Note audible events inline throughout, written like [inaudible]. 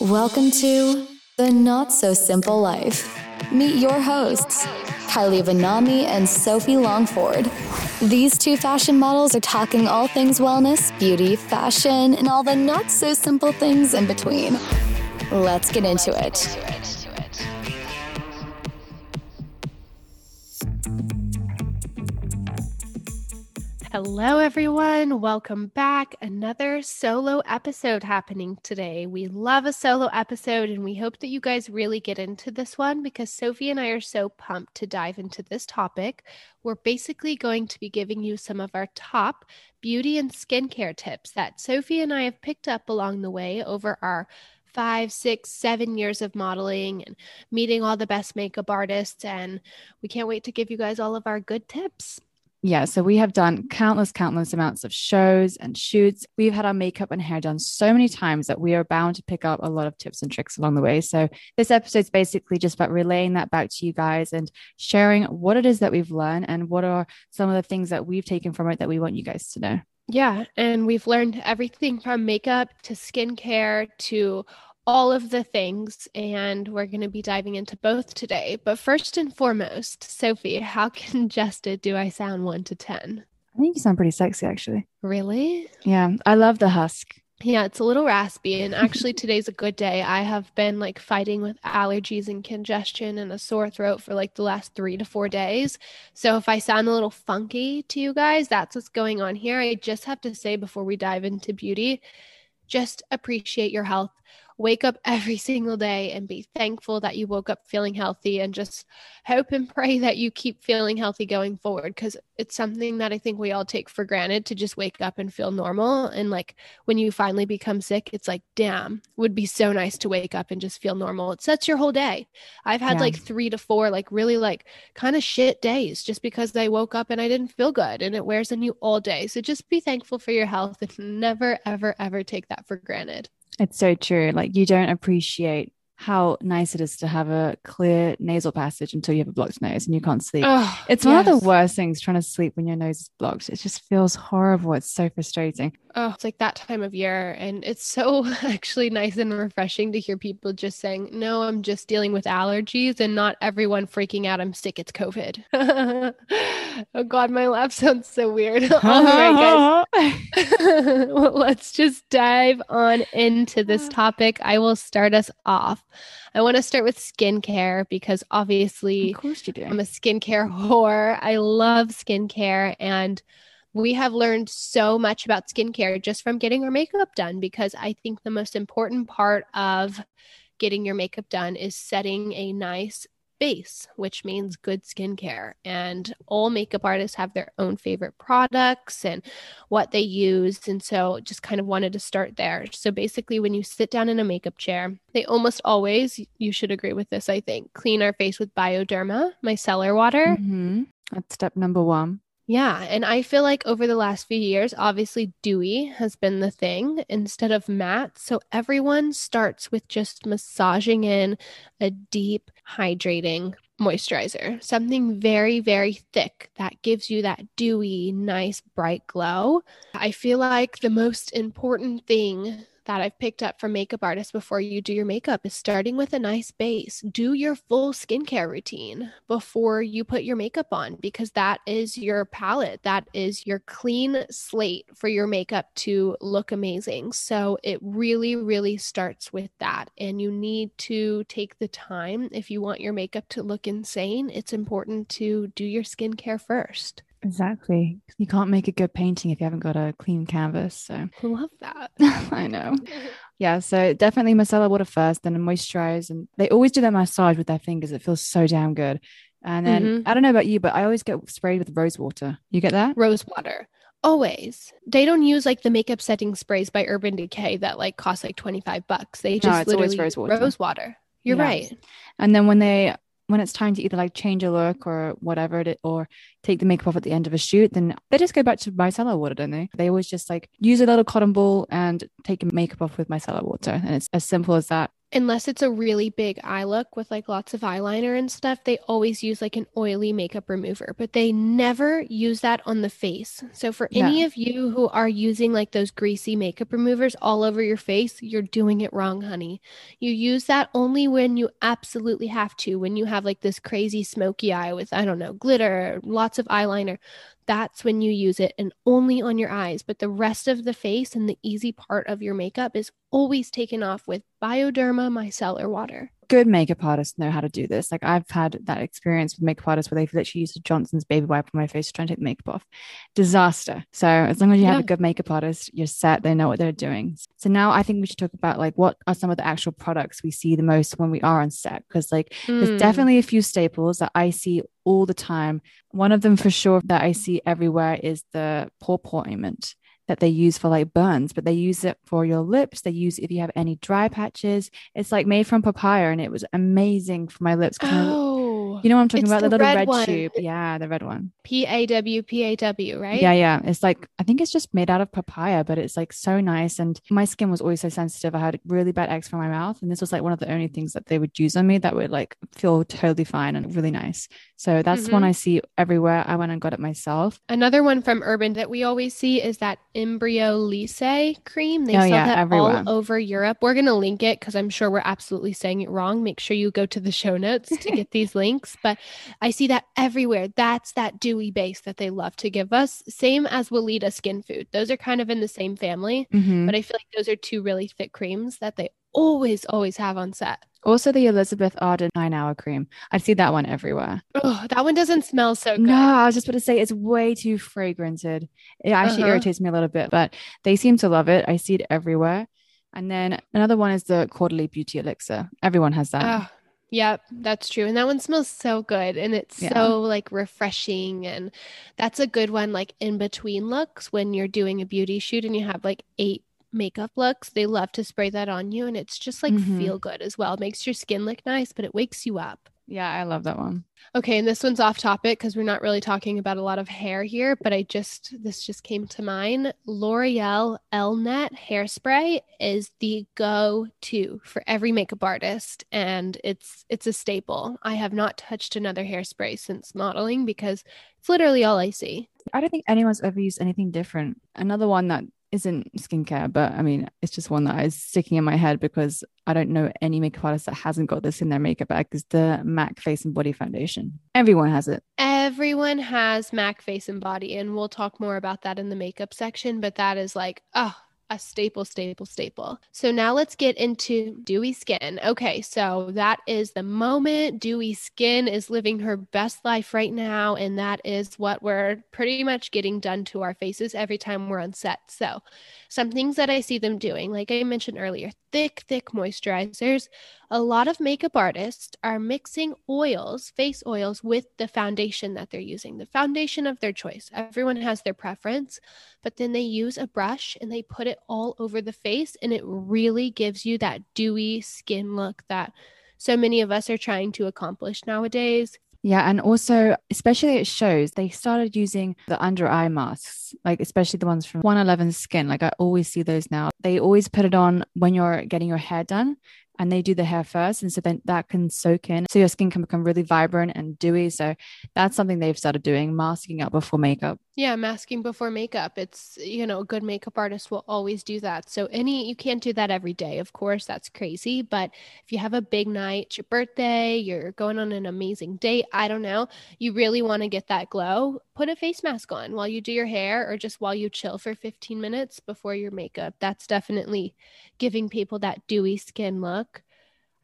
Welcome to The Not So Simple Life. Meet your hosts, Kylie Vonnahme and Sophie Longford. These two fashion models are talking all things wellness, beauty, fashion, and all the not so simple things in between. Let's get into it. Hello, everyone. Welcome back. Another solo episode happening today. We love a solo episode, and we hope that you guys really get into this one because Sophie and I are so pumped to dive into this topic. We're basically going to be giving you some of our top beauty and skincare tips that Sophie and I have picked up along the way over our five, six, seven years of modeling and meeting all the best makeup artists. And we can't wait to give you guys all of our good tips yeah, so we have done countless, countless amounts of shows and shoots. We've had our makeup and hair done so many times that we are bound to pick up a lot of tips and tricks along the way. So this episode is basically just about relaying that back to you guys and sharing what it is that we've learned and what are some of the things that we've taken from it that we want you guys to know. Yeah, and we've learned everything from makeup to skincare to all of the things, and we're going to be diving into both today. But first and foremost, Sophie, how [laughs] congested do I sound one to 10? I think you sound pretty sexy, actually. Really? Yeah, I love the husk. Yeah, it's a little raspy. And actually, today's a good day. I have been like fighting with allergies and congestion and a sore throat for like the last three to four days. So if I sound a little funky to you guys, that's what's going on here. I just have to say before we dive into beauty, just appreciate your health wake up every single day and be thankful that you woke up feeling healthy and just hope and pray that you keep feeling healthy going forward because it's something that I think we all take for granted to just wake up and feel normal. And like when you finally become sick, it's like, damn, would be so nice to wake up and just feel normal. It sets your whole day. I've had yeah. like three to four, like really like kind of shit days just because I woke up and I didn't feel good and it wears on you all day. So just be thankful for your health and never, ever, ever take that for granted. It's so true. Like you don't appreciate how nice it is to have a clear nasal passage until you have a blocked nose and you can't sleep. Oh, it's one yes. of the worst things trying to sleep when your nose is blocked. It just feels horrible. It's so frustrating. Oh, it's like that time of year. And it's so [laughs] actually nice and refreshing to hear people just saying, no, I'm just dealing with allergies and not everyone freaking out. I'm sick. It's COVID. [laughs] oh, God, my laugh sounds so weird. [laughs] All right, guys. well, let's just dive on into this [sighs] topic. I will start us off. I want to start with skincare because obviously, of course you do. I'm a skincare whore. I love skincare and we have learned so much about skincare just from getting our makeup done because I think the most important part of getting your makeup done is setting a nice base, which means good skincare. And all makeup artists have their own favorite products and what they use. And so just kind of wanted to start there. So basically, when you sit down in a makeup chair, they almost always, you should agree with this, I think, clean our face with Bioderma, micellar water. Mm-hmm. That's step number one. Yeah. And I feel like over the last few years, obviously dewy has been the thing instead of matte. So everyone starts with just massaging in a deep, hydrating moisturizer, something very, very thick that gives you that dewy, nice, bright glow. I feel like the most important thing that I've picked up from makeup artists before you do your makeup is starting with a nice base. Do your full skincare routine before you put your makeup on because that is your palette. That is your clean slate for your makeup to look amazing. So it really, really starts with that. And you need to take the time if you want your makeup to look insane. It's important to do your skincare first. Exactly. You can't make a good painting if you haven't got a clean canvas. So I love that. [laughs] I know. Yeah. So definitely micellar water first, then moisturize. And they always do their massage with their fingers. It feels so damn good. And then mm-hmm. I don't know about you, but I always get sprayed with rose water. You get that? Rose water. Always. They don't use like the makeup setting sprays by Urban Decay that like cost like 25 bucks. They just no, literally rose water. Rose water. You're yeah. right. And then when they when it's time to either like change a look or whatever it or take the makeup off at the end of a shoot, then they just go back to micellar water, don't they? They always just like use a little cotton ball and take makeup off with micellar water. And it's as simple as that. Unless it's a really big eye look with like lots of eyeliner and stuff, they always use like an oily makeup remover, but they never use that on the face. So for any of you who are using like those greasy makeup removers all over your face, you're doing it wrong, honey. You use that only when you absolutely have to, when you have like this crazy smoky eye with, I don't know, glitter, lots of eyeliner. That's when you use it and only on your eyes. But the rest of the face and the easy part of your makeup is always taken off with Bioderma micellar water. Good makeup artists know how to do this. Like I've had that experience with makeup artists where they've literally used a Johnson's baby wipe on my face to try and take the makeup off. Disaster. So as long as you have a good makeup artist, you're set. They know what they're doing. So now I think we should talk about like what are some of the actual products we see the most when we are on set. Because like There's Mm. definitely a few staples that I see all the time. One of them for sure that I see everywhere is the paw ointment that they use for like burns, but they use it for your lips. They use if you have any dry patches. It's like made from papaya and it was amazing for my lips. 'cause oh. You know what I'm talking it's about? The, the little red red, tube. Yeah, the red one. P A W P A W, right? Yeah, yeah. It's like I think it's just made out of papaya, but it's like so nice. And my skin was always so sensitive. I had really bad eczema on my mouth, and this was like one of the only things that they would use on me that would like feel totally fine and really nice. So that's one Mhm. I see everywhere. I went and got it myself. Another one from Urban that we always see is that Embryolisse cream. They Oh, sell yeah, that everywhere. all over Europe. We're going to link it because I'm sure we're absolutely saying it wrong. Make sure you go to the show notes to get these links. But I see that everywhere. That's that dewy base that they love to give us. Same as Weleda Skin Food. Those are kind of in the same family, Mhm. but I feel like those are two really thick creams that they always, always have on set. Also, the Elizabeth Arden nine hour cream. I see that one everywhere. Oh, that one doesn't smell so good. No, I was just about to say it's way too fragranted. It actually Uh-huh. irritates me a little bit, but they seem to love it. I see it everywhere. And then another one is the Caudalie beauty elixir. Everyone has that. Oh, yep, that's true. And that one smells so good and it's Yeah. so like refreshing and that's a good one like in between looks when you're doing a beauty shoot and you have like eight makeup looks. They love to spray that on you and it's just like Mhm. feel good as well. It makes your skin look nice, but it wakes you up. Yeah, I love that one. Okay, and this one's off topic because we're not really talking about a lot of hair here, but I just this just came to mind. L'Oreal Elnet hairspray is the go-to for every makeup artist and it's it's a staple. I have not touched another hairspray since modeling because it's literally all I see. I don't think anyone's ever used anything different. Another one that isn't skincare, but I mean, it's just one that is sticking in my head because I don't know any makeup artist that hasn't got this in their makeup bag is the MAC Face and Body Foundation. Everyone has it. Everyone has MAC face and body and we'll talk more about that in the makeup section, but that is like oh a staple, staple, staple. So now let's get into dewy skin. Okay, so that is the moment. Dewy skin is living her best life right now, and that is what we're pretty much getting done to our faces every time we're on set. So, some things that I see them doing, like I mentioned earlier, thick, thick moisturizers. A lot of makeup artists are mixing oils, face oils, with the foundation that they're using, the foundation of their choice. Everyone has their preference but then they use a brush and they put it all over the face and it really gives you that dewy skin look that so many of us are trying to accomplish nowadays. Yeah, and also, especially at shows, they started using the under eye masks, like especially the ones from 111 Skin. Like I always see those now. They always put it on when you're getting your hair done and they do the hair first. And so then that can soak in. So your skin can become really vibrant and dewy. So that's something they've started doing, masking up before makeup. Yeah, masking before makeup. It's, you know, a good makeup artist will always do that. So, any, you can't do that every day, of course, that's crazy. But if you have a big night, your birthday, you're going on an amazing date, I don't know, you really want to get that glow, put a face mask on while you do your hair or just while you chill for 15 minutes before your makeup. That's definitely giving people that dewy skin look.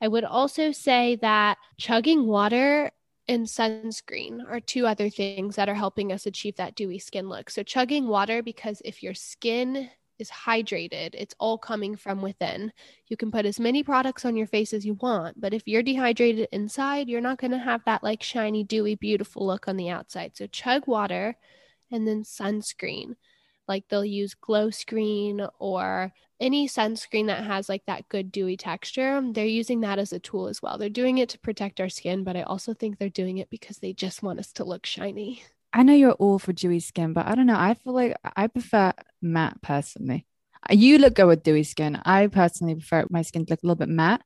I would also say that chugging water and sunscreen are two other things that are helping us achieve that dewy skin look. So, chugging water, because if your skin is hydrated, it's all coming from within. You can put as many products on your face as you want, but if you're dehydrated inside, you're not going to have that like shiny, dewy, beautiful look on the outside. So, chug water and then sunscreen. Like they'll use glow screen or any sunscreen that has like that good dewy texture, they're using that as a tool as well. They're doing it to protect our skin, but I also think they're doing it because they just want us to look shiny. I know you're all for dewy skin, but I don't know. I feel like I prefer matte personally. You look good with dewy skin. I personally prefer my skin to look a little bit matte,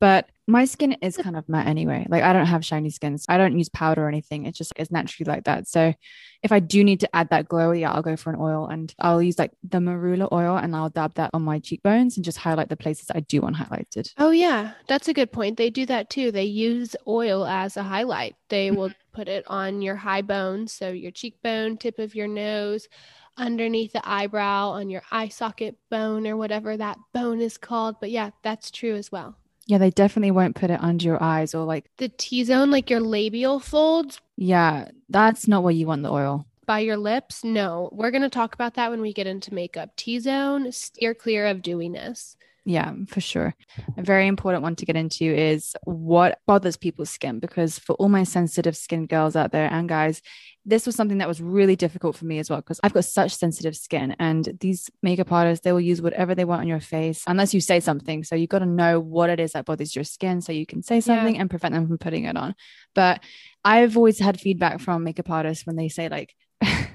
but my skin is kind of matte anyway. Like I don't have shiny skin. So I don't use powder or anything. It's just it's naturally like that. So if I do need to add that glow, yeah, I'll go for an oil and I'll use like the marula oil and I'll dab that on my cheekbones and just highlight the places I do want highlighted. Oh yeah, that's a good point. They do that too. They use oil as a highlight. They will mm-hmm. put it on your high bones, so your cheekbone, tip of your nose, underneath the eyebrow, on your eye socket bone or whatever that bone is called. But yeah, that's true as well. Yeah, they definitely won't put it under your eyes or like the T zone, like your labial folds. Yeah, that's not where you want the oil. By your lips? No. We're going to talk about that when we get into makeup. T zone, steer clear of dewiness. Yeah, for sure. A very important one to get into is what bothers people's skin because for all my sensitive skin girls out there and guys, this was something that was really difficult for me as well because I've got such sensitive skin and these makeup artists they will use whatever they want on your face unless you say something. So you got to know what it is that bothers your skin so you can say something yeah. and prevent them from putting it on. But I've always had feedback from makeup artists when they say like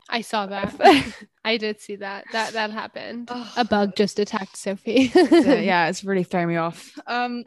I saw that. [laughs] [laughs] I did see that. That that happened. Oh. A bug just attacked Sophie. [laughs] yeah, it's really throwing me off. Um,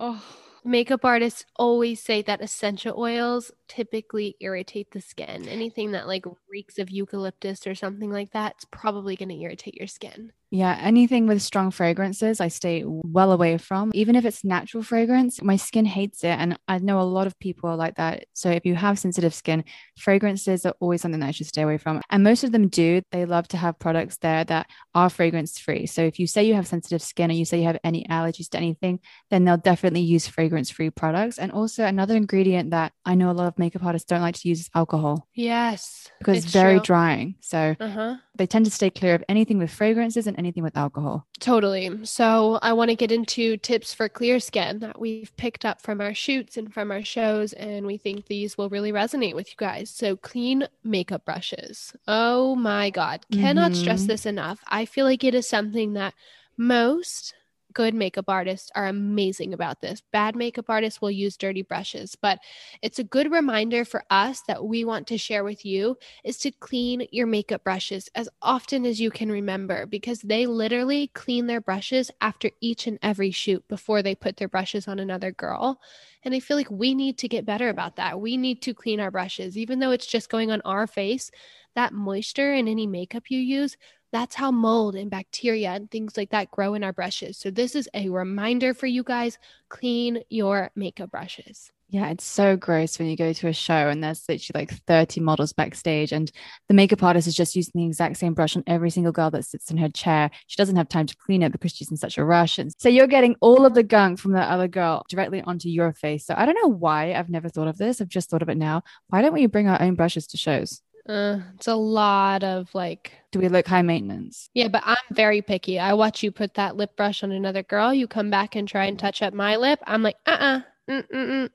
oh makeup artists always say that essential oils typically irritate the skin. Anything that like reeks of eucalyptus or something like that, it's probably going to irritate your skin. Yeah, anything with strong fragrances, I stay well away from. Even if it's natural fragrance, my skin hates it. And I know a lot of people are like that. So if you have sensitive skin, fragrances are always something that I should stay away from. And most of them do. They love to have products there that are fragrance free. So if you say you have sensitive skin or you say you have any allergies to anything, then they'll definitely use fragrance free products. And also, another ingredient that I know a lot of makeup artists don't like to use is alcohol. Yes. Because it's, it's very true. drying. So uh-huh. They tend to stay clear of anything with fragrances and anything with alcohol. Totally. So I want to get into tips for clear skin that we've picked up from our shoots and from our shows, and we think these will really resonate with you guys. So clean makeup brushes. Oh my God. Cannot mm-hmm. stress this enough. I feel like it is something that most good makeup artists are amazing about this. Bad makeup artists will use dirty brushes, but it's a good reminder for us that we want to share with you is to clean your makeup brushes as often as you can remember because they literally clean their brushes after each and every shoot before they put their brushes on another girl. And I feel like we need to get better about that. We need to clean our brushes, even though it's just going on our face. That moisture in any makeup you use that's how mold and bacteria and things like that grow in our brushes. So, this is a reminder for you guys clean your makeup brushes. Yeah, it's so gross when you go to a show and there's literally like 30 models backstage, and the makeup artist is just using the exact same brush on every single girl that sits in her chair. She doesn't have time to clean it because she's in such a rush. And so you're getting all of the gunk from the other girl directly onto your face. So I don't know why I've never thought of this. I've just thought of it now. Why don't we bring our own brushes to shows? Uh, it's a lot of like. Do we look high maintenance? Yeah, but I'm very picky. I watch you put that lip brush on another girl. You come back and try and touch up my lip. I'm like, uh uh-uh. uh.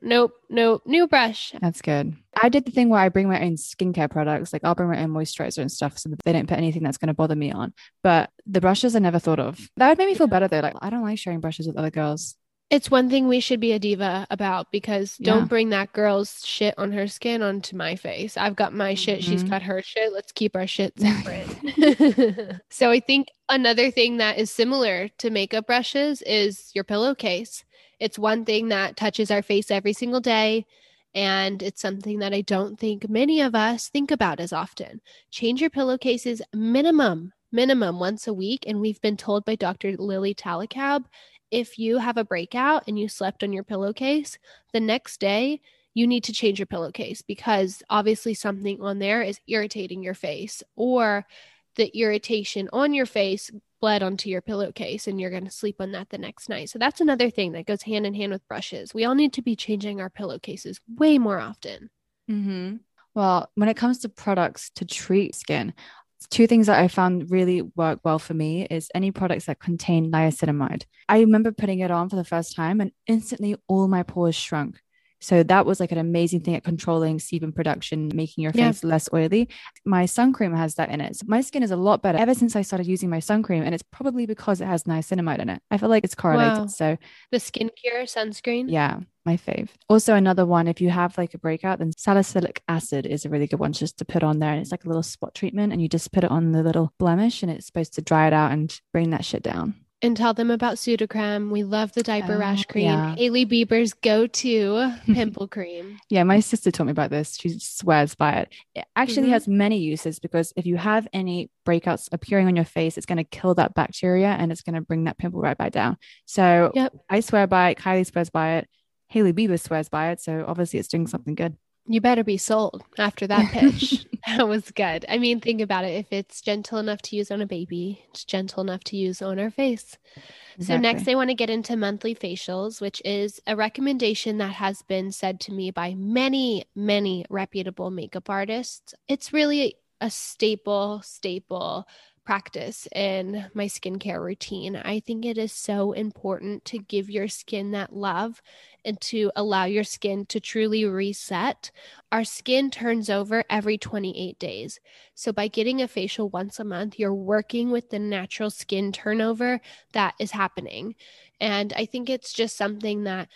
Nope, nope, new brush. That's good. I did the thing where I bring my own skincare products, like I'll bring my own moisturizer and stuff so that they don't put anything that's going to bother me on. But the brushes I never thought of. That would make me feel better though. Like I don't like sharing brushes with other girls. It's one thing we should be a diva about because don't bring that girl's shit on her skin onto my face. I've got my shit, mm-hmm. she's got her shit. Let's keep our shit separate. [laughs] so I think another thing that is similar to makeup brushes is your pillowcase. It's one thing that touches our face every single day. And it's something that I don't think many of us think about as often. Change your pillowcases minimum, minimum once a week. And we've been told by Dr. Lily Talakoub if you have a breakout and you slept on your pillowcase, the next day you need to change your pillowcase because obviously something on there is irritating your face or the irritation on your face bled onto your pillowcase and you're going to sleep on that the next night. So that's another thing that goes hand in hand with brushes. We all need to be changing our pillowcases way more often. Mm-hmm. Well, when it comes to products to treat skin, two things that I found really work well for me is any products that contain niacinamide. I remember putting it on for the first time and instantly all my pores shrunk. So that was like an amazing thing at controlling sebum production, making your Yeah. face less oily. My sun cream has that in it. So my skin is a lot better ever since I started using my sun cream. And it's probably because it has niacinamide in it. I feel like it's correlated. Wow. So The skincare sunscreen. yeah, my fave. Also, another one, if you have like a breakout, then salicylic acid is a really good one just to put on there. And it's like a little spot treatment, and you just put it on the little blemish, and it's supposed to dry it out and bring that shit down. And tell them about Sudocrem. We love the diaper Oh, rash cream. yeah. Hailey Bieber's go-to [laughs] pimple cream. Yeah, my sister taught me about this. She swears by it. It actually Mhm. has many uses because if you have any breakouts appearing on your face, it's going to kill that bacteria and it's going to bring that pimple right back down. So Yep. I swear by it. Kylie swears by it. Hailey Bieber swears by it. So obviously it's doing something good. You better be sold after that [laughs] pitch. that was good. I mean, think about it. If it's gentle enough to use on a baby, it's gentle enough to use on our face. So next I want to get into monthly facials, which is a recommendation that has been said to me by many, many reputable makeup artists. It's really a staple, staple practice in my skincare routine. I think it is so important to give your skin that love and to allow your skin to truly reset. Our skin turns over every 28 days. So by getting a facial once a month, you're working with the natural skin turnover that is happening. And I think it's just something that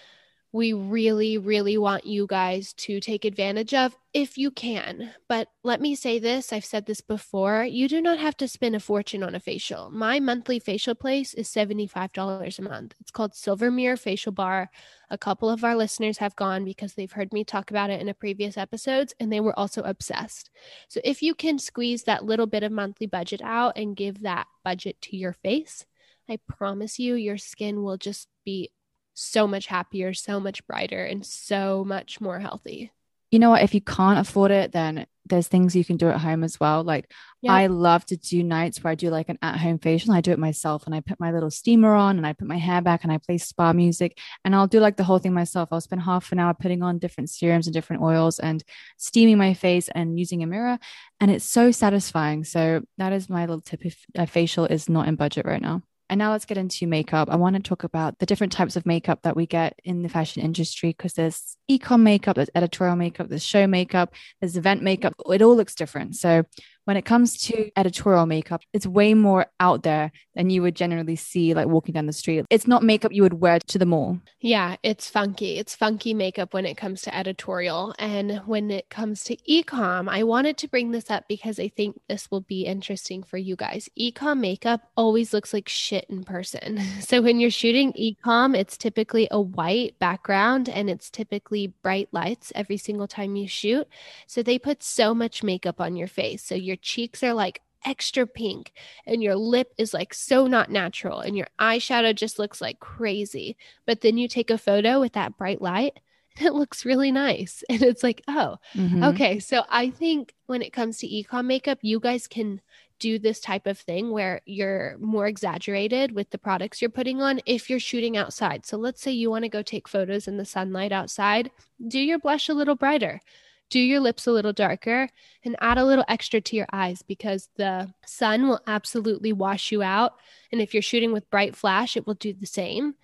we really, really want you guys to take advantage of if you can. But let me say this I've said this before you do not have to spend a fortune on a facial. My monthly facial place is $75 a month. It's called Silver Mirror Facial Bar. A couple of our listeners have gone because they've heard me talk about it in a previous episodes and they were also obsessed. So if you can squeeze that little bit of monthly budget out and give that budget to your face, I promise you your skin will just be so much happier, so much brighter, and so much more healthy. You know what? If you can't afford it, then there's things you can do at home as well. Like Yeah. I love to do nights where I do like an at-home facial. I do it myself and I put my little steamer on and I put my hair back and I play spa music and I'll do like the whole thing myself. I'll spend half an hour putting on different serums and different oils and steaming my face and using a mirror. And it's so satisfying. So that is my little tip if a facial is not in budget right now. And now let's get into makeup. I want to talk about the different types of makeup that we get in the fashion industry because there's ecom makeup, there's editorial makeup, there's show makeup, there's event makeup. It all looks different. So when it comes to editorial makeup, it's way more out there than you would generally see like walking down the street. It's not makeup you would wear to the mall. Yeah, it's funky. It's funky makeup when it comes to editorial. And when it comes to ecom, I wanted to bring this up because I think this will be interesting for you guys. Ecom makeup always looks like shit in person. [laughs] So when you're shooting ecom, it's typically a white background and it's typically bright lights every single time you shoot. So they put so much makeup on your face. So your cheeks are like extra pink and your lip is like so not natural and your eyeshadow just looks like crazy. But then you take a photo with that bright light and it looks really nice. [laughs] And it's like, oh, Mhm. okay. So I think when it comes to ecom makeup, you guys can do this type of thing where you're more exaggerated with the products you're putting on if you're shooting outside. So let's say you want to go take photos in the sunlight outside, do your blush a little brighter. Do your lips a little darker and add a little extra to your eyes because the sun will absolutely wash you out. And if you're shooting with bright flash, it will do the same.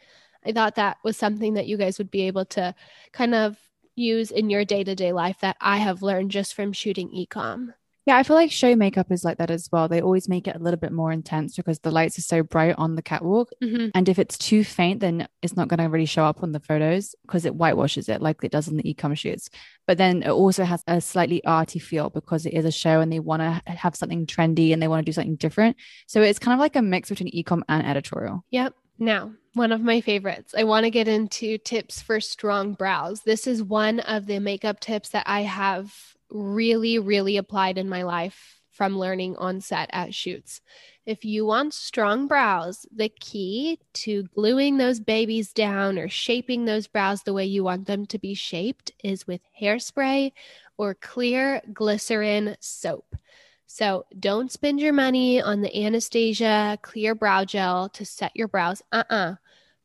I thought that was something that you guys would be able to kind of use in your day to day life that I have learned just from shooting ecom. Yeah, I feel like show makeup is like that as well. They always make it a little bit more intense because the lights are so bright on the catwalk. Mhm. And if it's too faint, then it's not going to really show up on the photos because it whitewashes it like it does on the e-com shoots. But then it also has a slightly arty feel because it is a show and they want to have something trendy and they want to do something different. So it's kind of like a mix between e-com and editorial. Yep. Now, one of my favorites. I want to get into tips for strong brows. This is one of the makeup tips that I have really, really applied in my life from learning on set at shoots. If you want strong brows, the key to gluing those babies down or shaping those brows the way you want them to be shaped is with hairspray or clear glycerin soap. So don't spend your money on the Anastasia clear brow gel to set your brows. Uh uh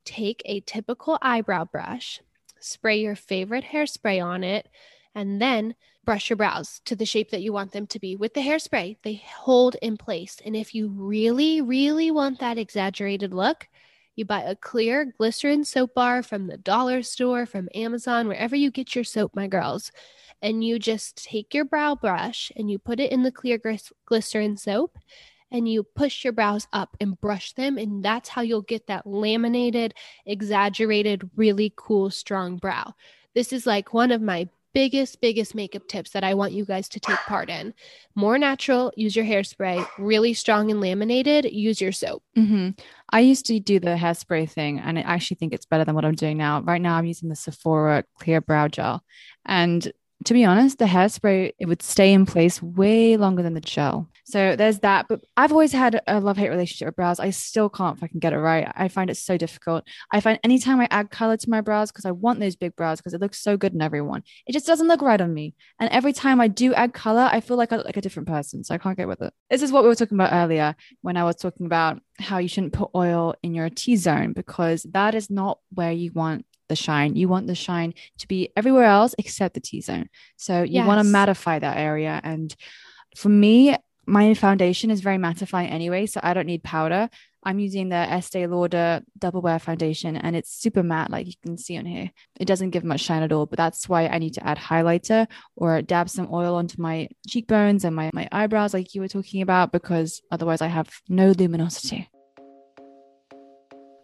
Take a typical eyebrow brush, spray your favorite hairspray on it, and then brush your brows to the shape that you want them to be. With the hairspray, they hold in place. And if you really, really want that exaggerated look, You buy a clear glycerin soap bar from the dollar store, from Amazon, wherever you get your soap, my girls. And you just take your brow brush and you put it in the clear glycerin soap and you push your brows up and brush them. And that's how you'll get that laminated, exaggerated, really cool, strong brow. This is like one of my biggest, biggest makeup tips that I want you guys to take part in. More natural, use your hairspray. Really strong and laminated, use your soap. Mm-hmm. I used to do the hairspray thing, and I actually think it's better than what I'm doing now. Right now, I'm using the Sephora Clear Brow Gel. And to be honest, the hairspray it would stay in place way longer than the gel. So there's that. But I've always had a love hate relationship with brows. I still can't fucking get it right. I find it so difficult. I find anytime I add color to my brows because I want those big brows because it looks so good in everyone, it just doesn't look right on me. And every time I do add color, I feel like I look like a different person. So I can't get with it. This is what we were talking about earlier when I was talking about how you shouldn't put oil in your T zone because that is not where you want the shine. You want the shine to be everywhere else except the T zone. So you yes. want to mattify that area. And for me, my foundation is very mattifying anyway, so I don't need powder. I'm using the Estee Lauder Double Wear Foundation and it's super matte, like you can see on here. It doesn't give much shine at all, but that's why I need to add highlighter or dab some oil onto my cheekbones and my, my eyebrows, like you were talking about, because otherwise I have no luminosity.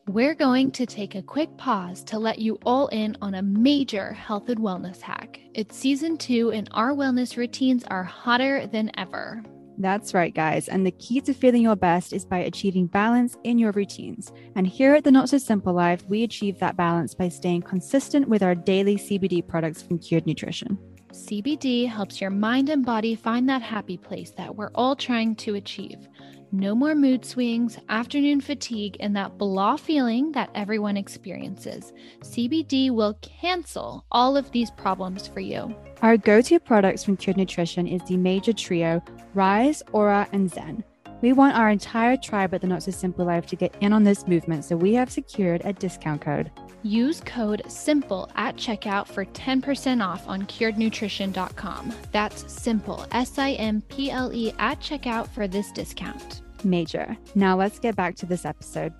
We're going to take a quick pause to let you all in on a major health and wellness hack. It's season two, and our wellness routines are hotter than ever. That's right, guys. And the key to feeling your best is by achieving balance in your routines. And here at the Not So Simple Life, we achieve that balance by staying consistent with our daily CBD products from Cured Nutrition. CBD helps your mind and body find that happy place that we're all trying to achieve. No more mood swings, afternoon fatigue, and that blah feeling that everyone experiences. CBD will cancel all of these problems for you. Our go to products from Cured Nutrition is the major trio Rise, Aura, and Zen. We want our entire tribe at the Not So Simple Life to get in on this movement, so we have secured a discount code. Use code SIMPLE at checkout for 10% off on curednutrition.com. That's simple, S I M P L E, at checkout for this discount major. Now let's get back to this episode.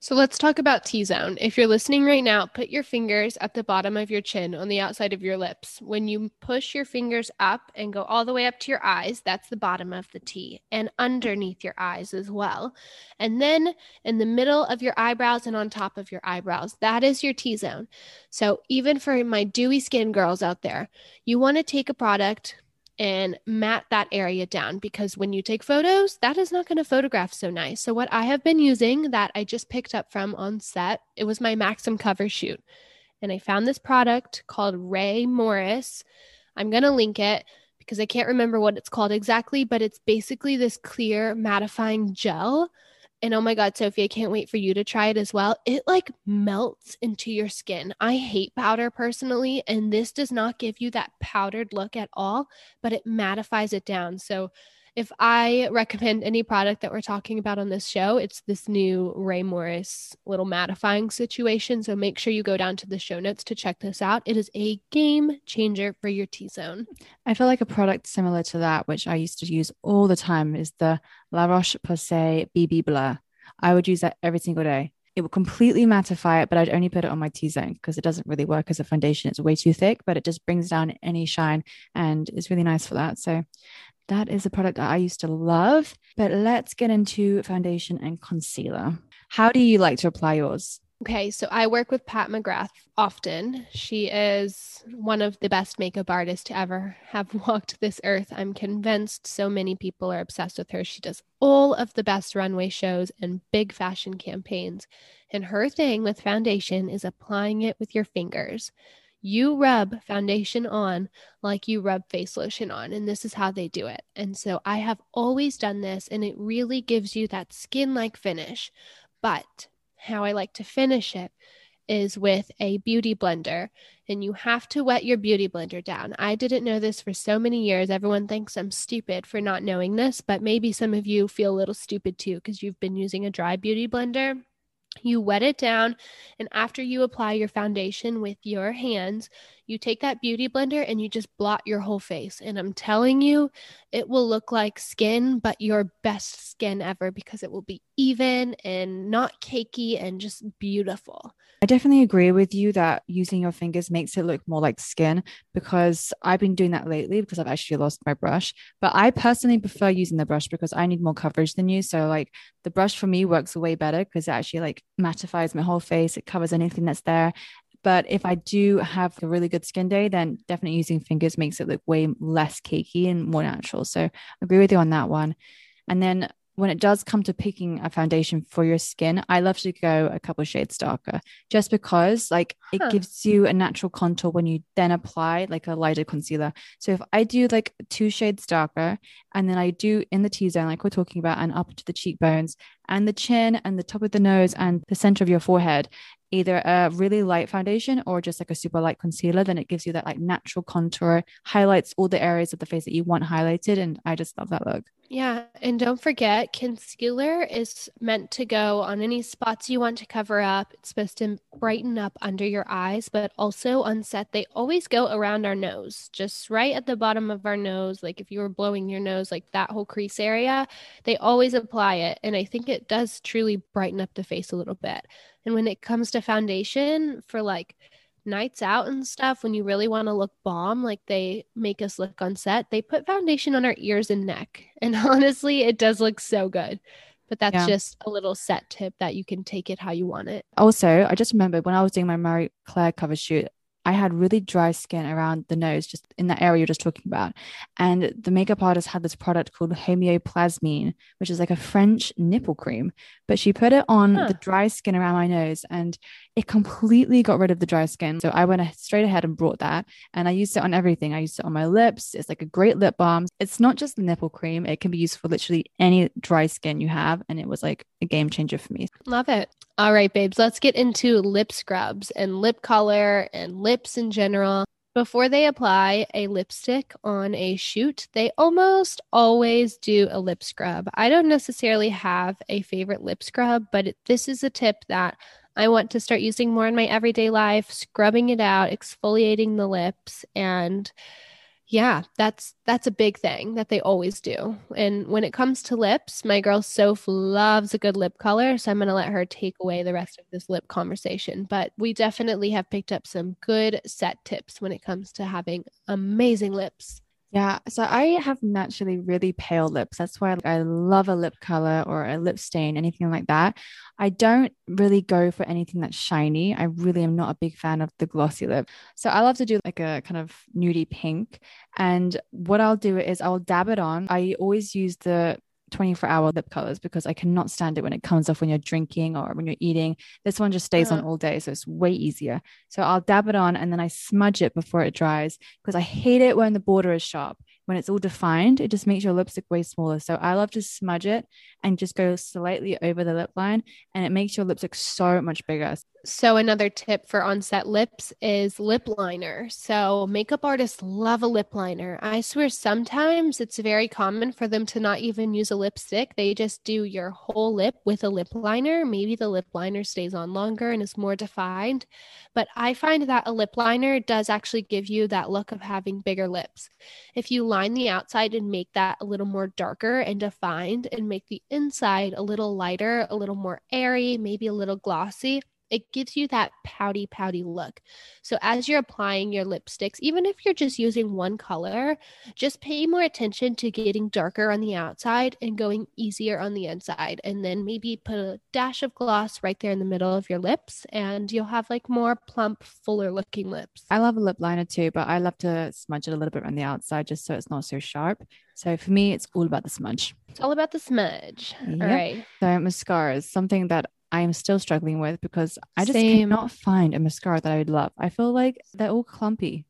So let's talk about T zone. If you're listening right now, put your fingers at the bottom of your chin on the outside of your lips. When you push your fingers up and go all the way up to your eyes, that's the bottom of the T, and underneath your eyes as well. And then in the middle of your eyebrows and on top of your eyebrows, that is your T zone. So even for my dewy skin girls out there, you want to take a product and mat that area down because when you take photos, that is not going to photograph so nice. So, what I have been using that I just picked up from on set, it was my Maxim cover shoot. And I found this product called Rae Morris. I'm going to link it because I can't remember what it's called exactly, but it's basically this clear mattifying gel and oh my God, Sophie, I can't wait for you to try it as well. It like melts into your skin. I hate powder personally, and this does not give you that powdered look at all, but it mattifies it down. So if I recommend any product that we're talking about on this show, it's this new Rae Morris little mattifying situation. So make sure you go down to the show notes to check this out. It is a game changer for your T zone. I feel like a product similar to that, which I used to use all the time, is the La Roche Posay BB Blur. I would use that every single day. It would completely mattify it, but I'd only put it on my T zone because it doesn't really work as a foundation. It's way too thick, but it just brings down any shine and it's really nice for that. So that is a product that I used to love. But let's get into foundation and concealer. How do you like to apply yours? Okay, so I work with Pat McGrath often. She is one of the best makeup artists to ever have [laughs] walked this earth. I'm convinced so many people are obsessed with her. She does all of the best runway shows and big fashion campaigns. And her thing with foundation is applying it with your fingers. You rub foundation on like you rub face lotion on, and this is how they do it. And so I have always done this, and it really gives you that skin like finish. But how I like to finish it is with a beauty blender and you have to wet your beauty blender down. I didn't know this for so many years. Everyone thinks I'm stupid for not knowing this, but maybe some of you feel a little stupid too because you've been using a dry beauty blender. You wet it down, and after you apply your foundation with your hands, you take that beauty blender and you just blot your whole face. And I'm telling you, it will look like skin, but your best skin ever because it will be even and not cakey and just beautiful. I definitely agree with you that using your fingers makes it look more like skin because I've been doing that lately because I've actually lost my brush. But I personally prefer using the brush because I need more coverage than you. So like the brush for me works way better because it actually like mattifies my whole face. It covers anything that's there. But if I do have a really good skin day, then definitely using fingers makes it look way less cakey and more natural. So I agree with you on that one. And then when it does come to picking a foundation for your skin, I love to go a couple shades darker just because like huh. it gives you a natural contour when you then apply like a lighter concealer. So if I do like two shades darker and then I do in the T zone, like we're talking about, and up to the cheekbones and the chin and the top of the nose and the center of your forehead, either a really light foundation or just like a super light concealer, then it gives you that like natural contour, highlights all the areas of the face that you want highlighted. And I just love that look. Yeah. And don't forget, concealer is meant to go on any spots you want to cover up. It's supposed to brighten up under your eyes, but also on set, they always go around our nose, just right at the bottom of our nose. Like if you were blowing your nose, like that whole crease area, they always apply it. And I think it does truly brighten up the face a little bit. And when it comes to foundation for like nights out and stuff, when you really want to look bomb, like they make us look on set, they put foundation on our ears and neck. [laughs] And honestly, it does look so good. But that's yeah. just a little set tip that you can take it how you want it. Also, I just remembered when I was doing my Marie Claire cover shoot, I had really dry skin around the nose, just in that area you're just talking about. And the makeup artist had this product called Homeoplasmine, which is like a French nipple cream. But she put it on huh. the dry skin around my nose and it completely got rid of the dry skin. So I went straight ahead and brought that and I used it on everything. I used it on my lips. It's like a great lip balm. It's not just nipple cream, it can be used for literally any dry skin you have. And it was like a game changer for me. Love it. All right, babes, let's get into lip scrubs and lip color and lips in general. Before they apply a lipstick on a shoot, they almost always do a lip scrub. I don't necessarily have a favorite lip scrub, but this is a tip that I want to start using more in my everyday life, scrubbing it out, exfoliating the lips, and yeah, that's that's a big thing that they always do. And when it comes to lips, my girl Soph loves a good lip color, so I'm going to let her take away the rest of this lip conversation, but we definitely have picked up some good set tips when it comes to having amazing lips. Yeah, so I have naturally really pale lips. That's why I love a lip color or a lip stain, anything like that. I don't really go for anything that's shiny. I really am not a big fan of the glossy lip. So I love to do like a kind of nudie pink. And what I'll do is I'll dab it on. I always use the 24 hour lip colors because I cannot stand it when it comes off when you're drinking or when you're eating. This one just stays uh-huh. on all day. So it's way easier. So I'll dab it on and then I smudge it before it dries because I hate it when the border is sharp when it's all defined, it just makes your lipstick way smaller. So I love to smudge it and just go slightly over the lip line, and it makes your lipstick so much bigger. So, another tip for onset lips is lip liner. So, makeup artists love a lip liner. I swear, sometimes it's very common for them to not even use a lipstick. They just do your whole lip with a lip liner. Maybe the lip liner stays on longer and is more defined. But I find that a lip liner does actually give you that look of having bigger lips. If you line the outside and make that a little more darker and defined and make the inside a little lighter, a little more airy, maybe a little glossy, it gives you that pouty, pouty look. So as you're applying your lipsticks, even if you're just using one color, just pay more attention to getting darker on the outside and going easier on the inside. And then maybe put a dash of gloss right there in the middle of your lips, and you'll have like more plump, fuller looking lips. I love a lip liner too, but I love to smudge it a little bit on the outside just so it's not so sharp. So for me, it's all about the smudge. It's all about the smudge. Yep. All right. So mascaras, something that I am still struggling with because I just Same. cannot find a mascara that I would love. I feel like they're all clumpy.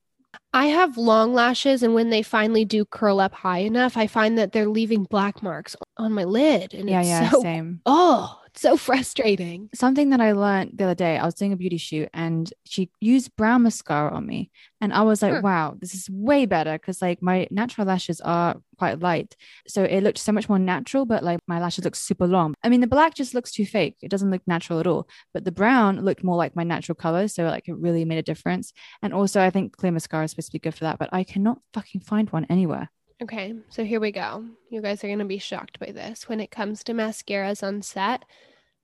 I have long lashes, and when they finally do curl up high enough, I find that they're leaving black marks on my lid. And yeah, yeah, so, same. [laughs] Oh, so frustrating. Something that I learned the other day, I was doing a beauty shoot and she used brown mascara on me. And I was like, hmm. wow, this is way better because like my natural lashes are quite light. So it looked so much more natural, but like my lashes look super long. I mean, the black just looks too fake. It doesn't look natural at all. But the brown looked more like my natural color. So like it really made a difference. And also, I think clear mascara is supposed to be good for that, but I cannot fucking find one anywhere. Okay, so here we go. You guys are going to be shocked by this. When it comes to mascaras on set,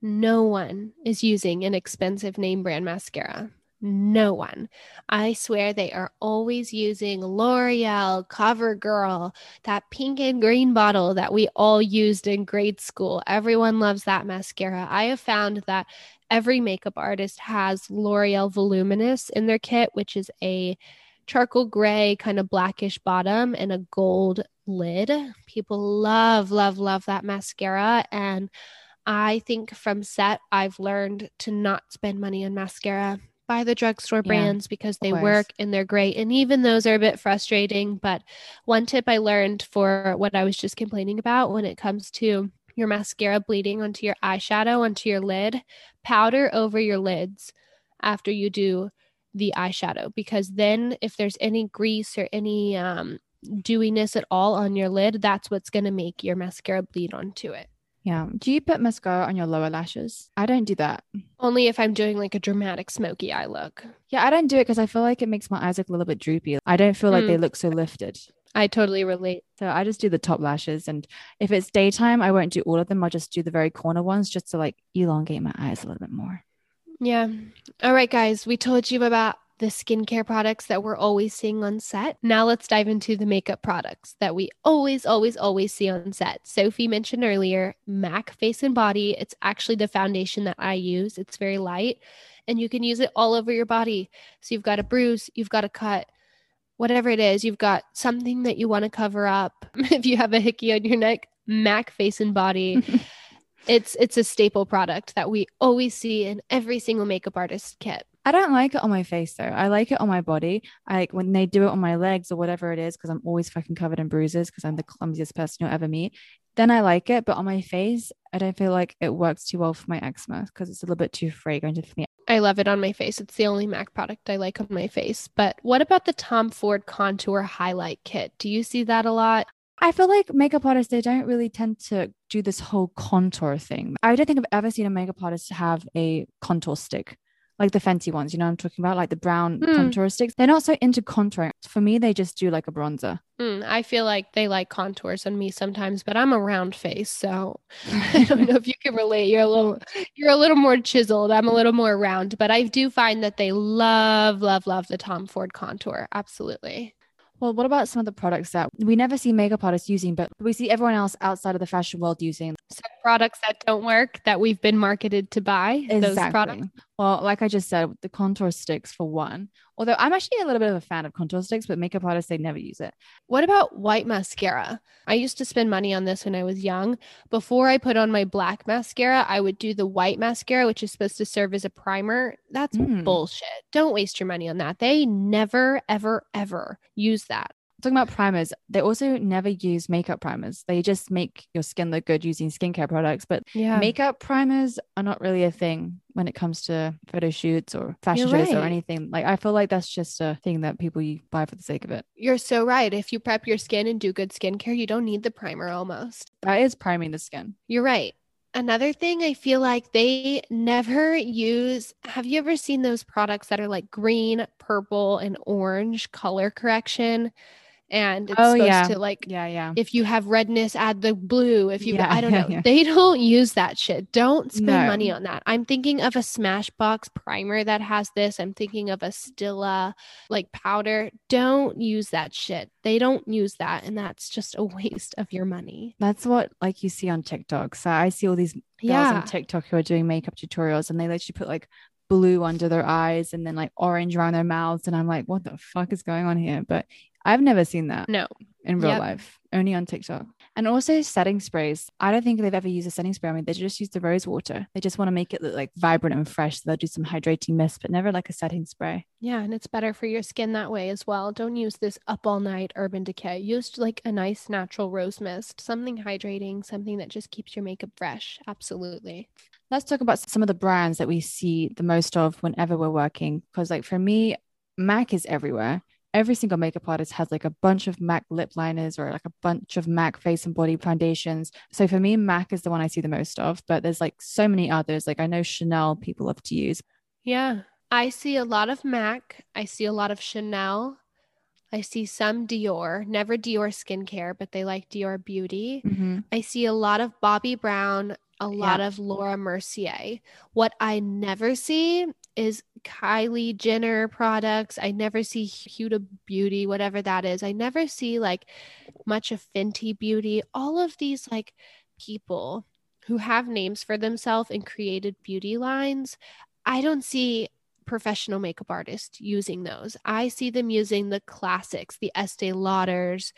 no one is using an expensive name brand mascara. No one. I swear they are always using L'Oreal, CoverGirl, that pink and green bottle that we all used in grade school. Everyone loves that mascara. I have found that every makeup artist has L'Oreal Voluminous in their kit, which is a charcoal gray, kind of blackish bottom and a gold lid. People love, love, love that mascara. And I think from set, I've learned to not spend money on mascara. Buy the drugstore Yeah, brands because they work and they're great. And even those are a bit frustrating. But one tip I learned for what I was just complaining about when it comes to your mascara bleeding onto your eyeshadow, onto your lid, powder over your lids after you do the eyeshadow because then if there's any grease or any um, dewiness at all on your lid, that's what's going to make your mascara bleed onto it. Yeah. Do you put mascara on your lower lashes? I don't do that. Only if I'm doing like a dramatic smoky eye look. Yeah, I don't do it because I feel like it makes my eyes look a little bit droopy. I don't feel like Mm. they look so lifted. I totally relate. So I just do the top lashes. And if it's daytime, I won't do all of them. I'll just do the very corner ones just to like elongate my eyes a little bit more. Yeah. All right, guys, we told you about the skincare products that we're always seeing on set. Now let's dive into the makeup products that we always, always, always see on set. Sophie mentioned earlier MAC Face and Body. It's actually the foundation that I use, it's very light and you can use it all over your body. So you've got a bruise, you've got a cut. Whatever it is, you've got something that you want to cover up. [laughs] if you have a hickey on your neck, MAC Face and Body [laughs] it's it's a staple product that we always see in every single makeup artist kit. I don't like it on my face though. I like it on my body. I like when they do it on my legs or whatever it is, because I'm always fucking covered in bruises because I'm the clumsiest person you'll ever meet. Then I like it, but on my face, I don't feel like it works too well for my eczema because it's a little bit too fragrant for me. I love it on my face. It's the only MAC product I like on my face. But what about the Tom Ford Contour Highlight Kit? Do you see that a lot? I feel like makeup artists, they don't really tend to do this whole contour thing. I don't think I've ever seen a makeup artist have a contour stick, like the Fenty ones, you know what I'm talking about? Like the brown Hmm. contour sticks. They're not so into contouring. For me, they just do like a bronzer. Mm, I feel like they like contours on me sometimes, but I'm a round face, so [laughs] I don't know if you can relate. You're a little you're a little more chiseled. I'm a little more round, but I do find that they love, love, love the Tom Ford contour. Absolutely. Well, what about some of the products that we never see makeup artists using, but we see everyone else outside of the fashion world using? So products that don't work that we've been marketed to buy. Those products. Well, like I just said, the contour sticks for one. Although I'm actually a little bit of a fan of contour sticks, but makeup artists they never use it. What about white mascara? I used to spend money on this when I was young. Before I put on my black mascara, I would do the white mascara, which is supposed to serve as a primer. That's Mm. bullshit. Don't waste your money on that. They never, ever, ever use that. Talking about primers, they also never use makeup primers. They just make your skin look good using skincare products. But Yeah. makeup primers are not really a thing when it comes to photo shoots or fashion You're shows or anything. Like I feel like that's just a thing that people buy for the sake of it. You're so right. If you prep your skin and do good skincare, you don't need the primer almost. That is priming the skin. You're right. Another thing I feel like they never use. Have you ever seen those products that are like green, purple, and orange color correction? And it's Oh, supposed yeah. to like Yeah, yeah. if you have redness, add the blue. If you, Yeah, I don't yeah, know, they don't use that shit. Don't spend No. money on that. I'm thinking of a Smashbox primer that has this. I'm thinking of a Stila like powder. Don't use that shit. They don't use that, and that's just a waste of your money. That's what like you see on TikTok. So I see all these girls Yeah, on TikTok who are doing makeup tutorials and they literally put like blue under their eyes and then like orange around their mouths. And I'm like, what the fuck is going on here? But I've never seen that no, in real Yep. life, only on TikTok. And also setting sprays. I don't think they've ever used a setting spray. I mean, they just use the rose water. They just want to make it look like vibrant and fresh. So they'll do some hydrating mist, but never like a setting spray. yeah, and it's better for your skin that way as well. Don't use this up all night Urban Decay. Use like a nice natural rose mist, something hydrating, something that just keeps your makeup fresh. Absolutely. Let's talk about some of the brands that we see the most of whenever we're working. Because, like, for me, MAC is everywhere. Every single makeup artist has like a bunch of MAC lip liners or like a bunch of MAC face and body foundations. So for me, MAC is the one I see the most of, but there's like so many others. Like I know Chanel people love to use. Yeah. I see a lot of MAC. I see a lot of Chanel. I see some Dior, never Dior skincare, but they like Dior beauty. Mm-hmm. I see a lot of Bobbi Brown, a lot Yeah. of Laura Mercier. What I never see is Kylie Jenner products. I never see Huda Beauty, whatever that is. I never see like much of Fenty Beauty. All of these like people who have names for themselves and created beauty lines. I don't see professional makeup artists using those. I see them using the classics, the Estee Lauders.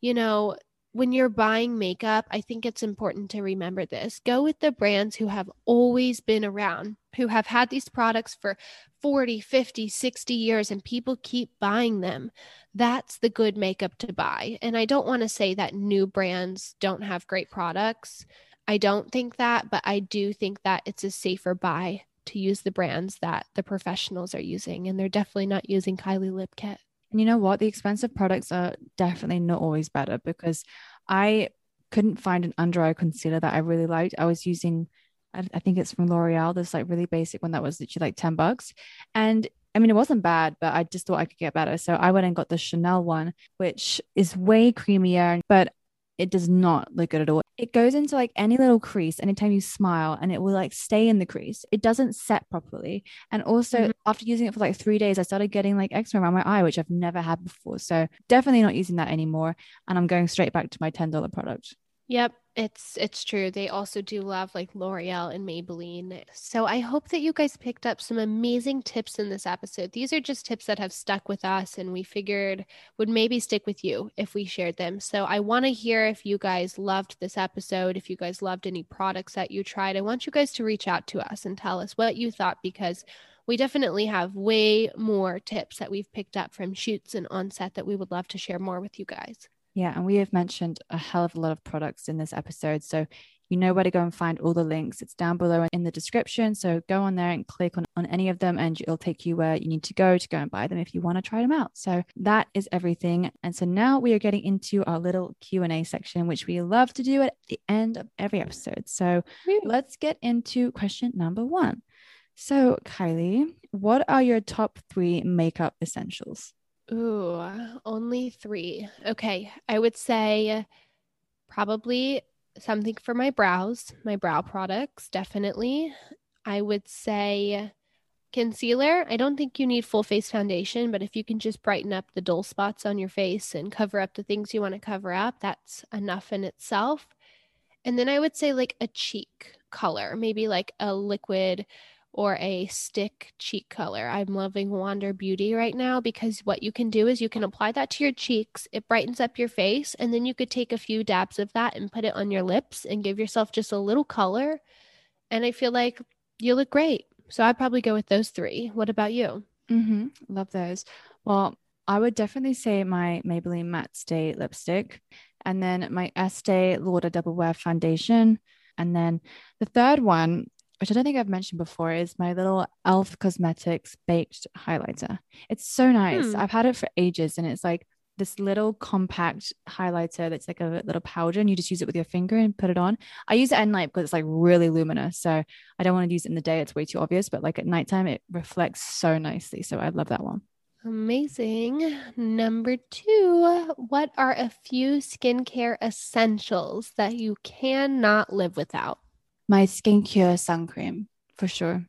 You know, when you're buying makeup, I think it's important to remember this. Go with the brands who have always been around, who have had these products for 40, 50, 60 years, and people keep buying them. That's the good makeup to buy. And I don't want to say that new brands don't have great products. I don't think that, but I do think that it's a safer buy to use the brands that the professionals are using. And they're definitely not using Kylie Lip Kit. And you know what? The expensive products are definitely not always better because I couldn't find an under eye concealer that I really liked. I was using, I, think it's from L'Oreal, this like really basic one that was literally like 10 bucks. And I mean, it wasn't bad, but I just thought I could get better. So I went and got the Chanel one, which is way creamier, but it does not look good at all. It goes into like any little crease anytime you smile and it will like stay in the crease. It doesn't set properly. And also, Mhm. after using it for like three days, I started getting like eczema around my eye, which I've never had before. So definitely not using that anymore. And I'm going straight back to my $10 product. Yep, it's it's true. They also do love like L'Oreal and Maybelline. So I hope that you guys picked up some amazing tips in this episode. These are just tips that have stuck with us and we figured would maybe stick with you if we shared them. So I want to hear if you guys loved this episode, if you guys loved any products that you tried. I want you guys to reach out to us and tell us what you thought because we definitely have way more tips that we've picked up from shoots and on set that we would love to share more with you guys. Yeah, and we have mentioned a hell of a lot of products in this episode. So you know where to go and find all the links. It's down below in the description. So go on there and click on, on any of them and it'll take you where you need to go to go and buy them if you want to try them out. So that is everything. And so now we are getting into our little Q&A section, which we love to do at the end of every episode. So let's get into question number one. So Kylie, what are your top three makeup essentials? Ooh, only three. Okay. I would say probably something for my brows, my brow products, definitely. I would say concealer. I don't think you need full face foundation, but if you can just brighten up the dull spots on your face and cover up the things you want to cover up, that's enough in itself. And then I would say like a cheek color, maybe like a liquid or a stick cheek color. I'm loving Wander Beauty right now because what you can do is you can apply that to your cheeks, it brightens up your face, and then you could take a few dabs of that and put it on your lips and give yourself just a little color. And I feel like you look great. So I'd probably go with those three. What about you? Mm-hmm. Love those. Well, I would definitely say my Maybelline Matte Stay lipstick, and then my Estee Lauder Double Wear foundation, and then the third one, which I don't think I've mentioned before, is my little Elf Cosmetics baked highlighter. It's so nice. Hmm. I've had it for ages, and it's like this little compact highlighter that's like a little powder, and you just use it with your finger and put it on. I use it at night because it's like really luminous, so I don't want to use it in the day; it's way too obvious. But like at nighttime, it reflects so nicely. So I love that one. Amazing. Number two, what are a few skincare essentials that you cannot live without? My SkinKure sun cream for sure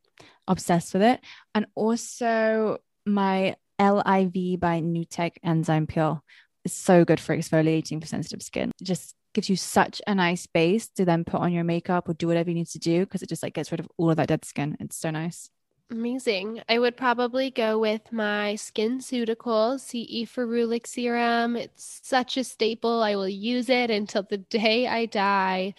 obsessed with it and also my liv by nutec enzyme peel is so good for exfoliating for sensitive skin it just gives you such a nice base to then put on your makeup or do whatever you need to do because it just like gets rid of all of that dead skin it's so nice Amazing. I would probably go with my Skin SkinCeuticals CE Ferulic Serum. It's such a staple. I will use it until the day I die.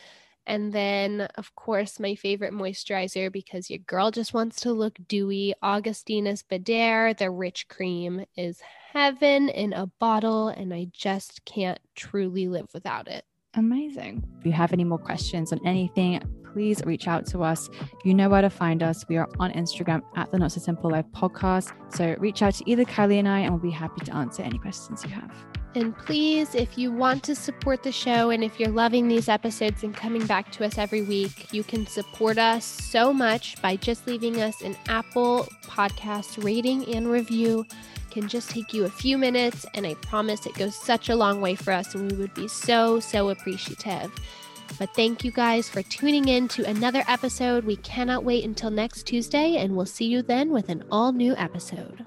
And then, of course, my favorite moisturizer because your girl just wants to look dewy. Augustinus Bader, the rich cream, is heaven in a bottle, and I just can't truly live without it. amazing if you have any more questions on anything please reach out to us you know where to find us we are on instagram at the not so simple life podcast so reach out to either kylie and i and we'll be happy to answer any questions you have And please, if you want to support the show and if you're loving these episodes and coming back to us every week, you can support us so much by just leaving us an Apple Podcast rating and review. can just take you a few minutes, and I promise it goes such a long way for us, and we would be so, so appreciative. But thank you guys for tuning in to another episode. We cannot wait until next Tuesday, and we'll see you then with an all new episode.